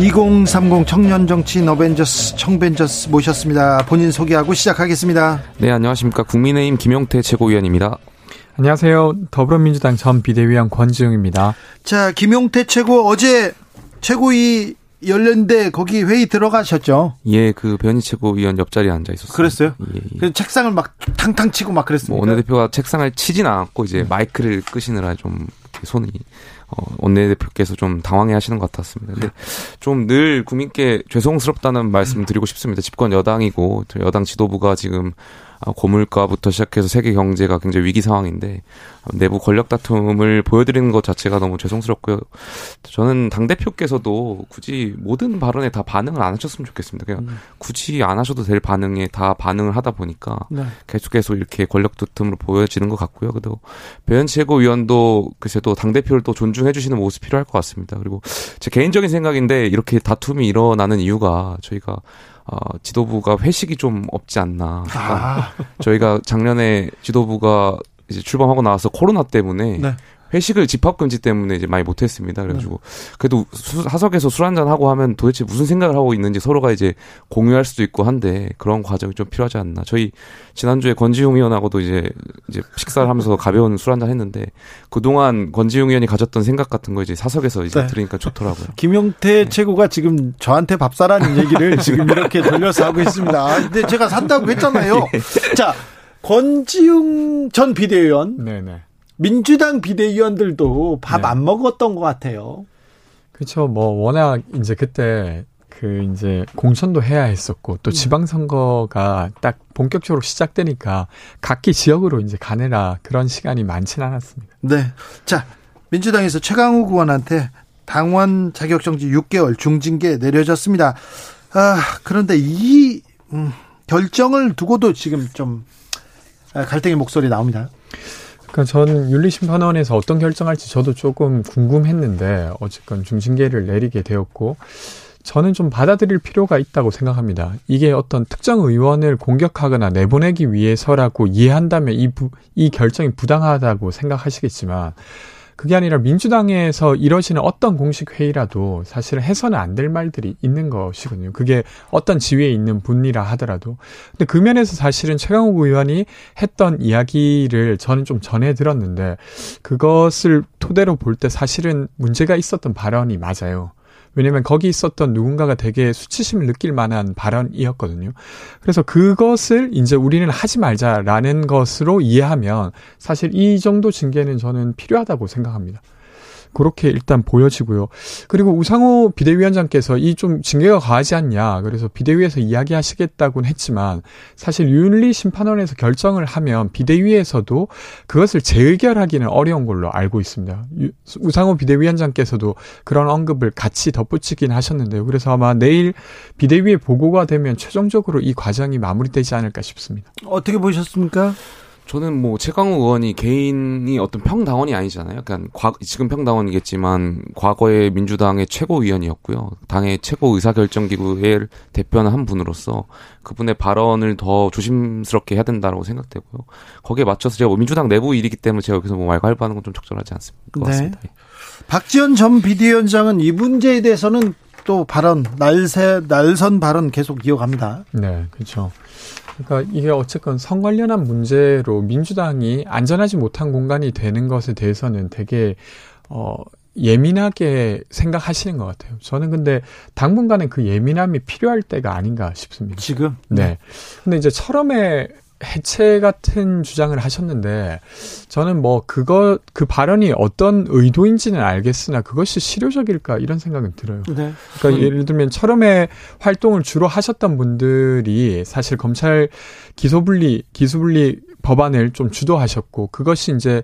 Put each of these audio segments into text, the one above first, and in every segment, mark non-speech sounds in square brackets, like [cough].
2030 청년 정치 너벤져스 청벤져스 모셨습니다. 본인 소개하고 시작하겠습니다. 네, 안녕하십니까. 국민의힘 김용태 최고위원입니다. 안녕하세요. 더불어민주당 전 비대위원 권지웅입니다. 자, 김용태 최고 어제 최고위 열렸는데 거기 회의 들어가셨죠? 예, 그 변희 최고위원 옆자리에 앉아 있었어요. 그랬어요? 예, 예. 그 책상을 막 탕탕 치고 막 그랬습니다. 뭐 원내대표가 책상을 치진 않았고 이제 마이크를 끄시느라 좀 손이 어, 원내대표께서 좀 당황해 하시는 것 같았습니다. 근데 좀 늘 국민께 죄송스럽다는 말씀 드리고 싶습니다. 집권 여당이고 여당 지도부가 지금 아, 고물가부터 시작해서 세계 경제가 굉장히 위기 상황인데 내부 권력 다툼을 보여드리는 것 자체가 너무 죄송스럽고요. 저는 당 대표께서도 굳이 모든 발언에 다 반응을 안 하셨으면 좋겠습니다. 그냥 음. 굳이 안 하셔도 될 반응에 다 반응을 하다 보니까 네. 계속해서 이렇게 권력 다툼으로 보여지는 것 같고요. 그래도 배현 최고위원도 글쎄 또당 대표를 또 존중해 주시는 모습 필요할 것 같습니다. 그리고 제 개인적인 생각인데 이렇게 다툼이 일어나는 이유가 저희가 어, 지도부가 회식이 좀 없지 않나. 아. 저희가 작년에 지도부가 이제 출범하고 나와서 코로나 때문에 네. 회식을 집합 금지 때문에 이제 많이 못 했습니다. 그래가지고 네. 그래도 수, 사석에서 술 한잔 하고 하면 도대체 무슨 생각을 하고 있는지 서로가 이제 공유할 수도 있고 한데 그런 과정이 좀 필요하지 않나. 저희 지난주에 권지용 의원하고도 이제 이제 식사를 하면서 가벼운 술 한잔 했는데 그동안 권지용 의원이 가졌던 생각 같은 거 이제 사석에서 이제 네. 들으니까 좋더라고요. 김용태 네. 최고가 지금 저한테 밥 사라는 얘기를 지금 이렇게 돌려서 하고 있습니다. 아, 근데 제가 산다고 했잖아요. 네. [laughs] 자, 권지웅 전 비대위원. 네네. 민주당 비대위원들도 밥안 네. 먹었던 것 같아요. 그렇죠. 뭐 워낙 이제 그때 그 이제 공천도 해야 했었고 또 음. 지방선거가 딱 본격적으로 시작되니까 각기 지역으로 이제 가느라 그런 시간이 많지는 않았습니다. 네. 자, 민주당에서 최강욱 의원한테 당원 자격 정지 6개월 중징계 내려졌습니다. 아, 그런데 이 음, 결정을 두고도 지금 좀 갈등의 목소리 나옵니다. 그러니까 전 윤리심판원에서 어떤 결정할지 저도 조금 궁금했는데 어쨌건 중징계를 내리게 되었고 저는 좀 받아들일 필요가 있다고 생각합니다. 이게 어떤 특정 의원을 공격하거나 내보내기 위해서라고 이해한다면 이, 부, 이 결정이 부당하다고 생각하시겠지만 그게 아니라 민주당에서 이러시는 어떤 공식 회의라도 사실은 해서는 안 될 말들이 있는 것이거든요. 그게 어떤 지위에 있는 분이라 하더라도. 근데 그 면에서 사실은 최강욱 의원이 했던 이야기를 저는 좀 전해 들었는데 그것을 토대로 볼 때 사실은 문제가 있었던 발언이 맞아요. 왜냐면 거기 있었던 누군가가 되게 수치심을 느낄 만한 발언이었거든요. 그래서 그것을 이제 우리는 하지 말자라는 것으로 이해하면 사실 이 정도 징계는 저는 필요하다고 생각합니다. 그렇게 일단 보여지고요. 그리고 우상호 비대위원장께서 이 좀 징계가 과하지 않냐. 그래서 비대위에서 이야기하시겠다고는 했지만 사실 윤리 심판원에서 결정을 하면 비대위에서도 그것을 재의결하기는 어려운 걸로 알고 있습니다. 우상호 비대위원장께서도 그런 언급을 같이 덧붙이긴 하셨는데요. 그래서 아마 내일 비대위에 보고가 되면 최종적으로 이 과정이 마무리되지 않을까 싶습니다. 어떻게 보셨습니까? 저는 뭐 최강욱 의원이 개인이 어떤 평당원이 아니잖아요. 그러니까 과, 지금 평당원이겠지만 과거에 민주당의 최고위원이었고요. 당의 최고 의사결정기구의 대표하는 한 분으로서 그분의 발언을 더 조심스럽게 해야 된다고 생각되고요. 거기에 맞춰서 제가 뭐 민주당 내부 일이기 때문에 제가 여기서 뭐 말갈바하는 건 좀 적절하지 않습니다. 네. 박지원 전 비대위원장은 이 문제에 대해서는 또 발언 날새 날선 발언 계속 이어갑니다. 네, 그렇죠. 그러니까 이게 어쨌건 성 관련한 문제로 민주당이 안전하지 못한 공간이 되는 것에 대해서는 되게 어 예민하게 생각하시는 것 같아요. 저는 근데 당분간은 그 예민함이 필요할 때가 아닌가 싶습니다. 지금? 네. 근데 이제 철험의 해체 같은 주장을 하셨는데 저는 뭐 그거 그 발언이 어떤 의도인지는 알겠으나 그것이 실효적일까 이런 생각은 들어요. 네. 그러니까 예를 들면 철험의 활동을 주로 하셨던 분들이 사실 검찰 기소분리 기소분리 법안을 좀 주도하셨고 그것이 이제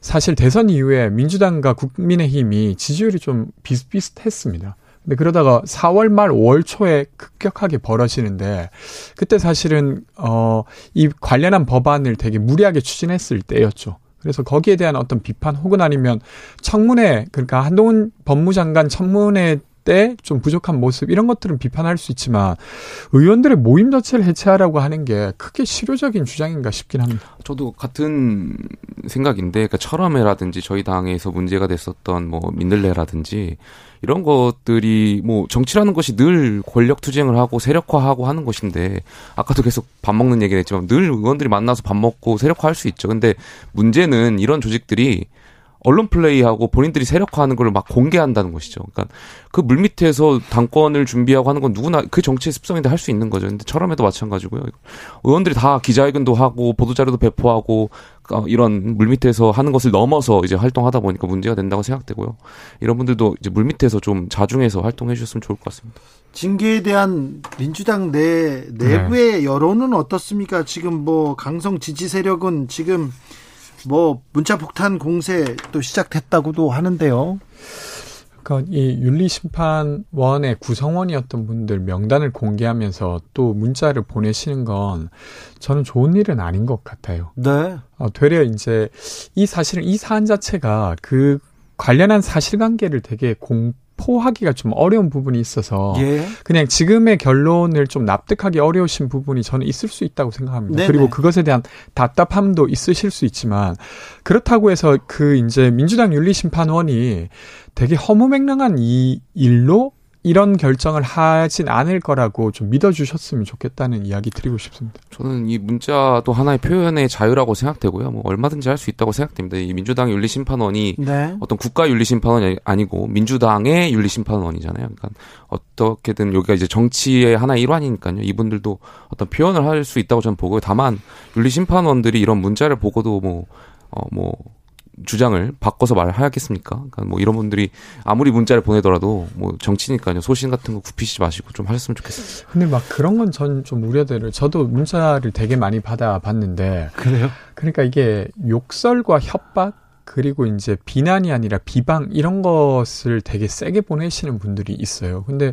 사실 대선 이후에 민주당과 국민의힘이 지지율이 좀 비슷비슷했습니다. 근데 그러다가 4월 말 5월 초에 급격하게 벌어지는데 그때 사실은 어 이 관련한 법안을 되게 무리하게 추진했을 때였죠. 그래서 거기에 대한 어떤 비판 혹은 아니면 청문회 그러니까 한동훈 법무장관 청문회 때 좀 부족한 모습 이런 것들은 비판할 수 있지만 의원들의 모임 자체를 해체하라고 하는 게 크게 실효적인 주장인가 싶긴 합니다. 저도 같은 생각인데 그러니까 철험회라든지 저희 당에서 문제가 됐었던 뭐 민들레라든지 이런 것들이 뭐 정치라는 것이 늘 권력 투쟁을 하고 세력화하고 하는 것인데 아까도 계속 밥 먹는 얘기를 했지만 늘 의원들이 만나서 밥 먹고 세력화할 수 있죠. 근데 문제는 이런 조직들이 언론 플레이하고 본인들이 세력화하는 걸 막 공개한다는 것이죠. 그러니까 그 물밑에서 당권을 준비하고 하는 건 누구나 그 정치의 습성인데 할 수 있는 거죠. 근데 처럼에도 마찬가지고요. 의원들이 다 기자회견도 하고 보도자료도 배포하고 어, 이런 물밑에서 하는 것을 넘어서 이제 활동하다 보니까 문제가 된다고 생각되고요. 이런 분들도 이제 물밑에서 좀 자중해서 활동해 주셨으면 좋을 것 같습니다. 징계에 대한 민주당 내 내부의 네. 여론은 어떻습니까? 지금 뭐 강성 지지 세력은 지금 뭐 문자 폭탄 공세 또 시작됐다고도 하는데요. 그러니까 이 윤리심판원의 구성원이었던 분들 명단을 공개하면서 또 문자를 보내시는 건 저는 좋은 일은 아닌 것 같아요. 네. 어, 되려 이제 이 사실은 이 사안 자체가 그 관련한 사실관계를 되게 공 포하기가 좀 어려운 부분이 있어서 예. 그냥 지금의 결론을 좀 납득하기 어려우신 부분이 저는 있을 수 있다고 생각합니다. 네네. 그리고 그것에 대한 답답함도 있으실 수 있지만 그렇다고 해서 그 이제 민주당 윤리심판원이 되게 허무맹랑한 이 일로 이런 결정을 하진 않을 거라고 좀 믿어주셨으면 좋겠다는 이야기 드리고 싶습니다. 저는 이 문자도 하나의 표현의 자유라고 생각되고요. 뭐 얼마든지 할 수 있다고 생각됩니다. 이 민주당 윤리심판원이 네. 어떤 국가 윤리심판원이 아니고 민주당의 윤리심판원이잖아요. 그러니까 어떻게든 여기가 이제 정치의 하나의 일환이니까요. 이분들도 어떤 표현을 할 수 있다고 저는 보고요. 다만 윤리심판원들이 이런 문자를 보고도 뭐, 어, 뭐, 주장을 바꿔서 말하겠습니까? 그러니까 뭐 이런 분들이 아무리 문자를 보내더라도 뭐 정치니까요 소신 같은 거 굽히시지 마시고 좀 하셨으면 좋겠습니다. 근데 막 그런 건 전 좀 우려되를 저도 문자를 되게 많이 받아봤는데 그래요? 그러니까 이게 욕설과 협박 그리고 이제 비난이 아니라 비방 이런 것을 되게 세게 보내시는 분들이 있어요. 근데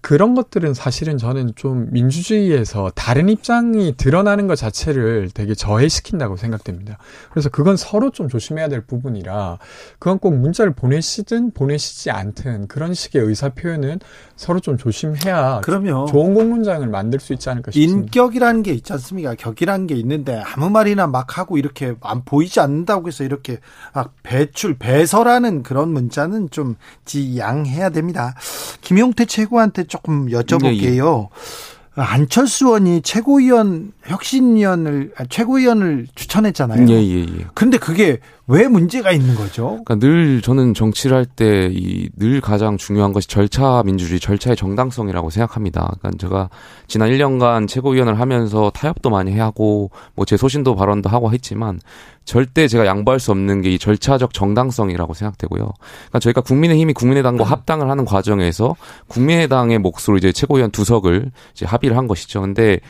그런 것들은 사실은 저는 좀 민주주의에서 다른 입장이 드러나는 것 자체를 되게 저해시킨다고 생각됩니다. 그래서 그건 서로 좀 조심해야 될 부분이라 그건 꼭 문자를 보내시든 보내시지 않든 그런 식의 의사 표현은 서로 좀 조심해야 그럼요. 좋은 공문장을 만들 수 있지 않을까 싶습니다. 인격이라는 게 있지 않습니까? 격이라는 게 있는데 아무 말이나 막 하고 이렇게 안 보이지 않는다고 해서 이렇게 아, 배출, 배설하는 그런 문자는 좀 지양해야 됩니다. 김용태 최고한테 조금 여쭤볼게요. 네, 예. 안철수 의원이 최고위원 혁신위원을 아, 최고위원을 추천했잖아요. 예, 예, 예. 근데 그게 왜 문제가 있는 거죠? 그러니까 늘 저는 정치를 할 때 이 늘 가장 중요한 것이 절차 민주주의, 절차의 정당성이라고 생각합니다. 그러니까 제가 지난 1년간 최고위원을 하면서 타협도 많이 하고 뭐 제 소신도 발언도 하고 했지만 절대 제가 양보할 수 없는 게 이 절차적 정당성이라고 생각되고요. 그러니까 저희가 국민의힘이 국민의당과 음. 합당을 하는 과정에서 국민의당의 몫으로 이제 최고위원 두석을 이제 합의를 한 것이죠. 근데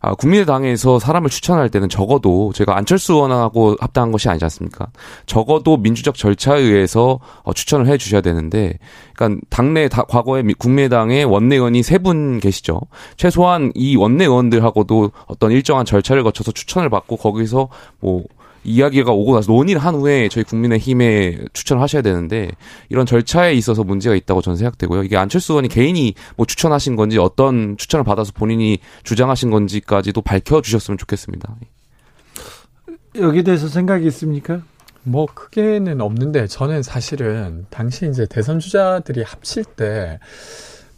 아, 국민의당에서 사람을 추천할 때는 적어도 제가 안철수 의원하고 합당한 것이 아니지 않습니까? 적어도 민주적 절차에 의해서 어, 추천을 해 주셔야 되는데, 그러니까 당내 다, 과거에 국민의당의 원내 의원이 세 분 계시죠. 최소한 이 원내 의원들하고도 어떤 일정한 절차를 거쳐서 추천을 받고 거기서 뭐 이야기가 오고 나서 논의를 한 후에 저희 국민의힘에 추천을 하셔야 되는데 이런 절차에 있어서 문제가 있다고 저는 생각되고요. 이게 안철수 의원이 개인이 뭐 추천하신 건지 어떤 추천을 받아서 본인이 주장하신 건지까지도 밝혀주셨으면 좋겠습니다. 여기에 대해서 생각이 있습니까? 뭐 크게는 없는데 저는 사실은 당시 이제 대선 주자들이 합칠 때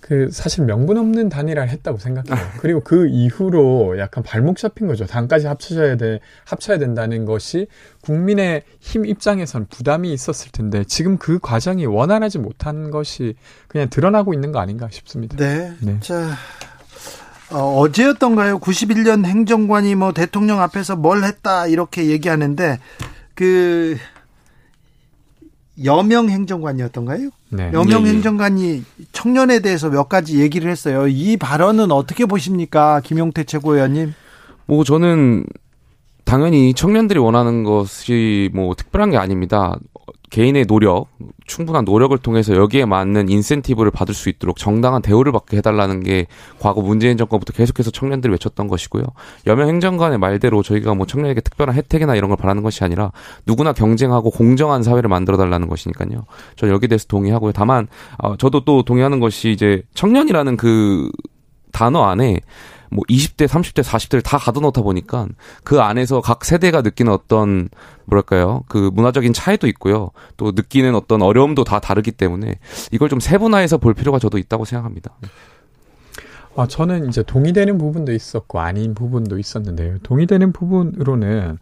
그 사실 명분 없는 단일화를 했다고 생각해요. 그리고 그 이후로 약간 발목 잡힌 거죠. 당까지 합쳐져야 돼, 합쳐야 된다는 것이 국민의 힘 입장에선 부담이 있었을 텐데 지금 그 과정이 원활하지 못한 것이 그냥 드러나고 있는 거 아닌가 싶습니다. 네. 네. 자. 어, 어제였던가요? 91년 행정관이 뭐 대통령 앞에서 뭘 했다 이렇게 얘기하는데 그 여명 행정관이었던가요? 네. 여명 네, 네. 행정관이 청년에 대해서 몇 가지 얘기를 했어요. 이 발언은 어떻게 보십니까, 김용태 최고위원님? 뭐 저는 당연히 청년들이 원하는 것이 뭐 특별한 게 아닙니다. 개인의 노력, 충분한 노력을 통해서 여기에 맞는 인센티브를 받을 수 있도록 정당한 대우를 받게 해달라는 게 과거 문재인 정권부터 계속해서 청년들이 외쳤던 것이고요. 여명 행정관의 말대로 저희가 뭐 청년에게 특별한 혜택이나 이런 걸 바라는 것이 아니라 누구나 경쟁하고 공정한 사회를 만들어 달라는 것이니까요. 저는 여기에 대해서 동의하고요. 다만 어, 저도 또 동의하는 것이 이제 청년이라는 그 단어 안에 뭐 20대, 30대, 40대를 다 가둬놓다 보니까 그 안에서 각 세대가 느끼는 어떤 뭐랄까요 그 문화적인 차이도 있고요 또 느끼는 어떤 어려움도 다 다르기 때문에 이걸 좀 세분화해서 볼 필요가 저도 있다고 생각합니다. 아 저는 이제 동의되는 부분도 있었고 아닌 부분도 있었는데요. 동의되는 부분으로는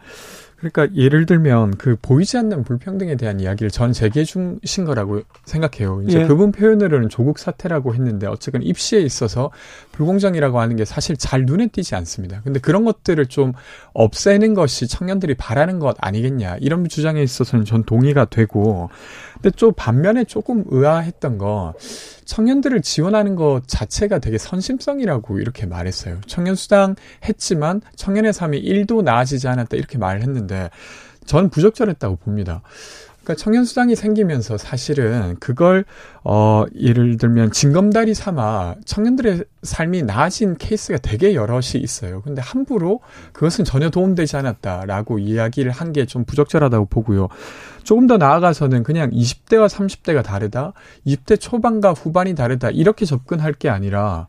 그러니까 예를 들면 그 보이지 않는 불평등에 대한 이야기를 전 제기해 주신 거라고 생각해요. 이제 예. 그분 표현으로는 조국 사태라고 했는데 어쨌든 입시에 있어서 불공정이라고 하는 게 사실 잘 눈에 띄지 않습니다. 근데 그런 것들을 좀 없애는 것이 청년들이 바라는 것 아니겠냐 이런 주장에 있어서는 전 동의가 되고 근데 좀 반면에 조금 의아했던 거 청년들을 지원하는 것 자체가 되게 선심성이라고 이렇게 말했어요. 청년 수당 했지만 청년의 삶이 1도 나아지지 않았다 이렇게 말을 했는데 전 부적절했다고 봅니다. 그러니까 청년수당이 생기면서 사실은 그걸 어 예를 들면 징검다리 삼아 청년들의 삶이 나아진 케이스가 되게 여럿이 있어요. 근데 함부로 그것은 전혀 도움되지 않았다라고 이야기를 한 게 좀 부적절하다고 보고요. 조금 더 나아가서는 그냥 20대와 30대가 다르다, 20대 초반과 후반이 다르다 이렇게 접근할 게 아니라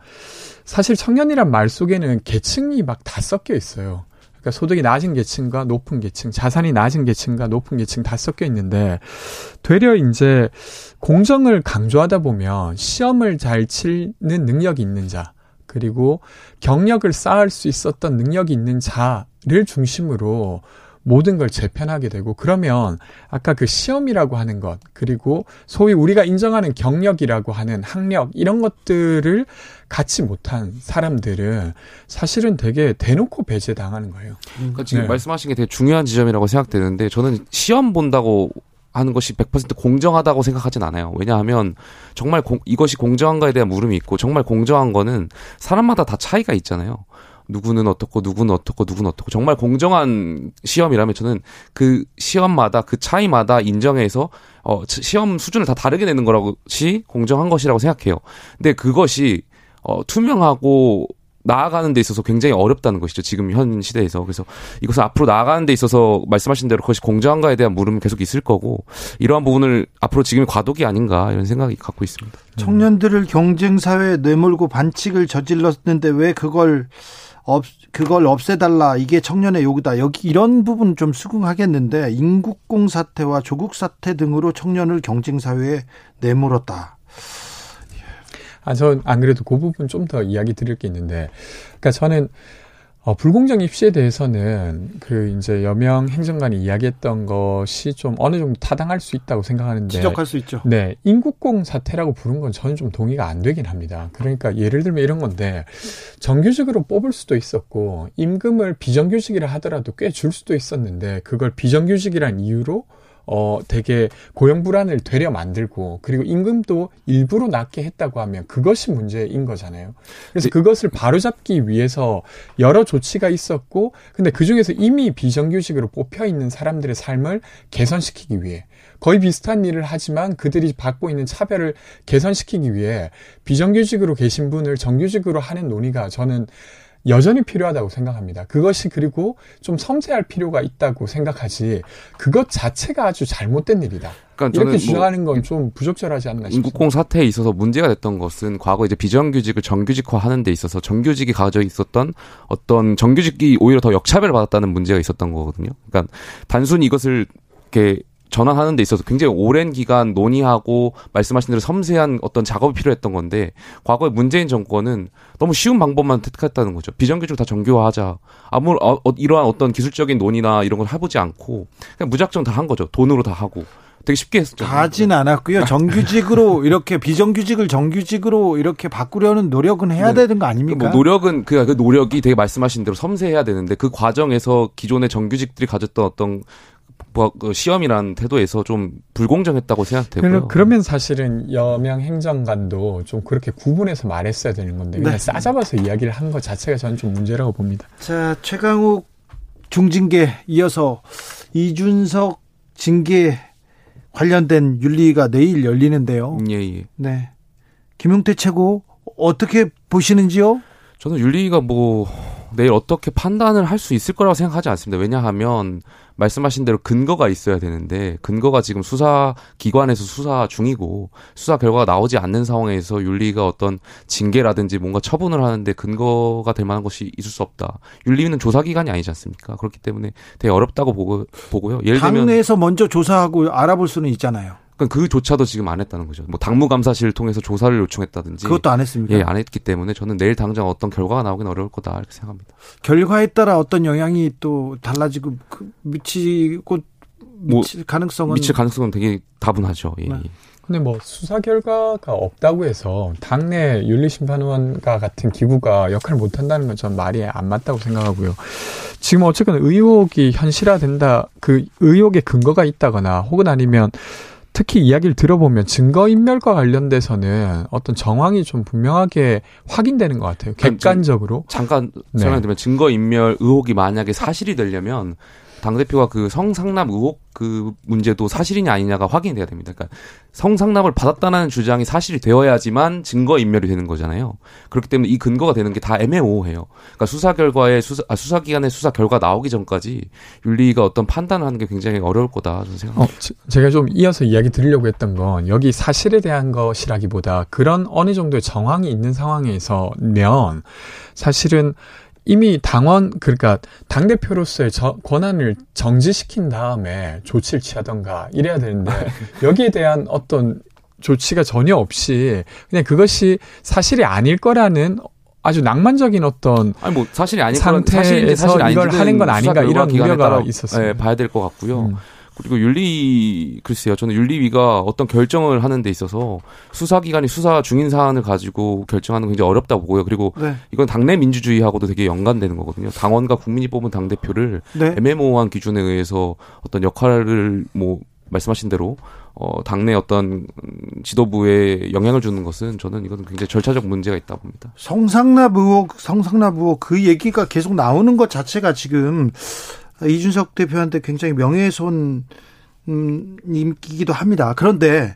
사실 청년이란 말 속에는 계층이 막 다 섞여 있어요. 그러니까 소득이 낮은 계층과 높은 계층, 자산이 낮은 계층과 높은 계층 다 섞여 있는데 되려 이제 공정을 강조하다 보면 시험을 잘 치는 능력이 있는 자, 그리고 경력을 쌓을 수 있었던 능력이 있는 자를 중심으로 모든 걸 재편하게 되고 그러면 아까 그 시험이라고 하는 것 그리고 소위 우리가 인정하는 경력이라고 하는 학력 이런 것들을 갖지 못한 사람들은 사실은 되게 대놓고 배제당하는 거예요. 그러니까 지금 네. 말씀하신 게 되게 중요한 지점이라고 생각되는데 저는 시험 본다고 하는 것이 100% 공정하다고 생각하진 않아요. 왜냐하면 정말 공, 이것이 공정한가에 대한 물음이 있고 정말 공정한 거는 사람마다 다 차이가 있잖아요. 누구는 어떻고 누구는 어떻고 누구는 어떻고 정말 공정한 시험이라면 저는 그 시험마다 그 차이마다 인정해서 어 시험 수준을 다 다르게 내는 거라고 시 공정한 것이라고 생각해요. 근데 그것이 어 투명하고 나아가는 데 있어서 굉장히 어렵다는 것이죠. 지금 현 시대에서. 그래서 이것을 앞으로 나아가는 데 있어서 말씀하신 대로 그것이 공정한가에 대한 물음은 계속 있을 거고 이러한 부분을 앞으로 지금의 과도기 아닌가 이런 생각이 갖고 있습니다. 청년들을 경쟁 사회에 내몰고 반칙을 저질렀는데 왜 그걸 없, 그걸 없애달라 이게 청년의 요구다 여기 이런 부분 좀 수긍하겠는데 인국공 사태와 조국 사태 등으로 청년을 경쟁 사회에 내몰았다. 아, 전 안 그래도 그 부분 좀 더 이야기 드릴 게 있는데, 그러니까 저는 어, 불공정 입시에 대해서는 그 이제 여명 행정관이 이야기했던 것이 좀 어느 정도 타당할 수 있다고 생각하는데 지적할 수 있죠. 네, 인국공 사태라고 부른 건 저는 좀 동의가 안 되긴 합니다. 그러니까 예를 들면 이런 건데 정규직으로 뽑을 수도 있었고 임금을 비정규직이라 하더라도 꽤 줄 수도 있었는데 그걸 비정규직이란 이유로 어, 되게 고용 불안을 되려 만들고 그리고 임금도 일부러 낮게 했다고 하면 그것이 문제인 거잖아요. 그래서 네. 그것을 바로잡기 위해서 여러 조치가 있었고 근데 그 중에서 이미 비정규직으로 뽑혀 있는 사람들의 삶을 개선시키기 위해 거의 비슷한 일을 하지만 그들이 받고 있는 차별을 개선시키기 위해 비정규직으로 계신 분을 정규직으로 하는 논의가 저는 여전히 필요하다고 생각합니다. 그것이 그리고 좀 섬세할 필요가 있다고 생각하지 그것 자체가 아주 잘못된 일이다. 그러니까 이렇게 뭐 주장하는 건좀 부적절하지 않나 싶습니다. 인국공 사태에 있어서 문제가 됐던 것은 과거 이제 비정규직을 정규직화하는 데 있어서 정규직이 가져 있었던 어떤 정규직이 오히려 더 역차별을 받았다는 문제가 있었던 거거든요. 그러니까 단순히 이것을 이렇게 전환하는 데 있어서 굉장히 오랜 기간 논의하고 말씀하신 대로 섬세한 어떤 작업이 필요했던 건데 과거에 문재인 정권은 너무 쉬운 방법만 택했다는 거죠. 비정규직 다 정규화하자. 아무 어, 어, 이러한 어떤 기술적인 논의나 이런 걸 해보지 않고 그냥 무작정 다 한 거죠. 돈으로 다 하고. 되게 쉽게 했었죠. 하진 않았고요. 정규직으로 [laughs] 이렇게 비정규직을 정규직으로 이렇게 바꾸려는 노력은 해야 네. 되는 거 아닙니까? 뭐 노력은 그, 그 노력이 되게 말씀하신 대로 섬세해야 되는데 그 과정에서 기존의 정규직들이 가졌던 어떤 뭐, 그 시험이란 태도에서 좀 불공정했다고 생각되고요. 그러면 사실은 여명 행정관도 좀 그렇게 구분해서 말했어야 되는 건데 그냥 네. 싸잡아서 이야기를 한 것 자체가 저는 좀 문제라고 봅니다. 자 최강욱 중징계 이어서 이준석 징계 관련된 윤리가 내일 열리는데요. 예, 예. 네. 김용태 최고 어떻게 보시는지요? 저는 윤리가 뭐 내일 어떻게 판단을 할 수 있을 거라고 생각하지 않습니다. 왜냐하면 말씀하신 대로 근거가 있어야 되는데 근거가 지금 수사 기관에서 수사 중이고 수사 결과가 나오지 않는 상황에서 윤리가 어떤 징계라든지 뭔가 처분을 하는데 근거가 될 만한 것이 있을 수 없다. 윤리는 조사 기관이 아니지 않습니까? 그렇기 때문에 되게 어렵다고 보고 보고요. 예를 들면 당내에서 먼저 조사하고 알아볼 수는 있잖아요. 그러니까 그조차도 지금 안 했다는 거죠. 뭐 당무감사실을 통해서 조사를 요청했다든지 그것도 안 했습니까? 예, 안 했기 때문에 저는 내일 당장 어떤 결과가 나오긴 어려울 거다 이렇게 생각합니다. 결과에 따라 어떤 영향이 또 달라지고 그 미치고 뭐 미칠 뭐 가능성은 미칠 가능성은 되게 다분하죠. 예. 네. 근데 뭐 수사 결과가 없다고 해서 당내 윤리심판원과 같은 기구가 역할을 못 한다는 건 전 말이 안 맞다고 생각하고요. 지금 어쨌든 의혹이 현실화된다, 그 의혹의 근거가 있다거나 혹은 아니면 특히 이야기를 들어보면 증거인멸과 관련돼서는 어떤 정황이 좀 분명하게 확인되는 것 같아요. 객관적으로. 잠깐 네. 설명드리면 증거인멸 의혹이 만약에 사실이 되려면 당대표가 그 성상납 의혹 그 문제도 사실이냐 아니냐가 확인이 돼야 됩니다. 그러니까 성상납을 받았다는 주장이 사실이 되어야지만 증거 인멸이 되는 거잖아요. 그렇기 때문에 이 근거가 되는 게 다 애매모호해요. 그러니까 수사 결과에 수사 아, 수사 기관의 수사 결과 나오기 전까지 윤리가 어떤 판단을 하는 게 굉장히 어려울 거다 저는 생각합니다. 어, 제가 좀 이어서 이야기 드리려고 했던 건 여기 사실에 대한 것이라기보다 그런 어느 정도의 정황이 있는 상황에서면 사실은 이미 당원 그러니까 당 대표로서의 권한을 정지시킨 다음에 조치를 취하던가 이래야 되는데 여기에 대한 어떤 조치가 전혀 없이 그냥 그것이 사실이 아닐 거라는 아주 낭만적인 어떤 아니 뭐 사실이 아닐 상태에서 사실 이걸 하는 건 아닌가 이런 우려가 있었어요. 네, 봐야 될 것 같고요. 음. 그리고 윤리 글쎄요. 저는 윤리위가 어떤 결정을 하는 데 있어서 수사기관이 수사 중인 사안을 가지고 결정하는 게 굉장히 어렵다고 보고요. 그리고 네. 이건 당내 민주주의하고도 되게 연관되는 거거든요. 당원과 국민이 뽑은 당 대표를 네. 애매모호한 기준에 의해서 어떤 역할을 뭐 말씀하신 대로 어 당내 어떤 지도부에 영향을 주는 것은 저는 이건 굉장히 절차적 문제가 있다고 봅니다. 성상납 의혹, 성상납 의혹 그 얘기가 계속 나오는 것 자체가 지금 이준석 대표한테 굉장히 명예훼손 임기기도 합니다. 그런데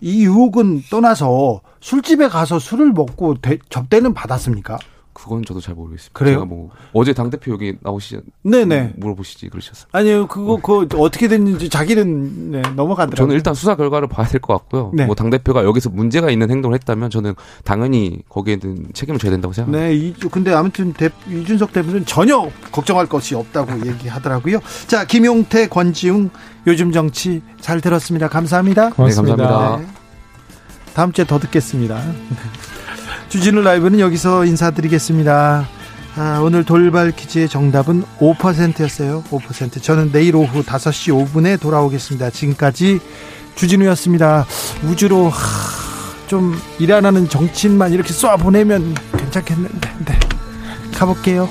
이 유혹은 떠나서 술집에 가서 술을 먹고 대, 접대는 받았습니까? 그건 저도 잘 모르겠습니다. 그래요? 제가 뭐 어제 당 대표 여기 나오시지 네네 물어보시지 그러셨어요. 아니요 그거 그 어떻게 됐는지 자기는 네, 넘어가더라고요. 저는 일단 수사 결과를 봐야 될 것 같고요. 네. 뭐당 대표가 여기서 문제가 있는 행동을 했다면 저는 당연히 거기에는 책임을 져야 된다고 생각합니다. 네, 이, 근데 아무튼 대, 이준석 대표는 전혀 걱정할 것이 없다고 얘기하더라고요. 자, 김용태, 권지웅 요즘 정치 잘 들었습니다. 감사합니다. 고맙습니다. 네, 감사합니다. 네. 다음 주에 더 듣겠습니다. [laughs] 주진우 라이브는 여기서 인사드리겠습니다. 아, 오늘 돌발 퀴즈의 정답은 5%였어요. 5%. 저는 내일 오후 5시 5분에 돌아오겠습니다. 지금까지 주진우였습니다. 우주로 하, 좀 일 안 하는 정치인만 이렇게 쏴 보내면 괜찮겠는데. 네. 가볼게요.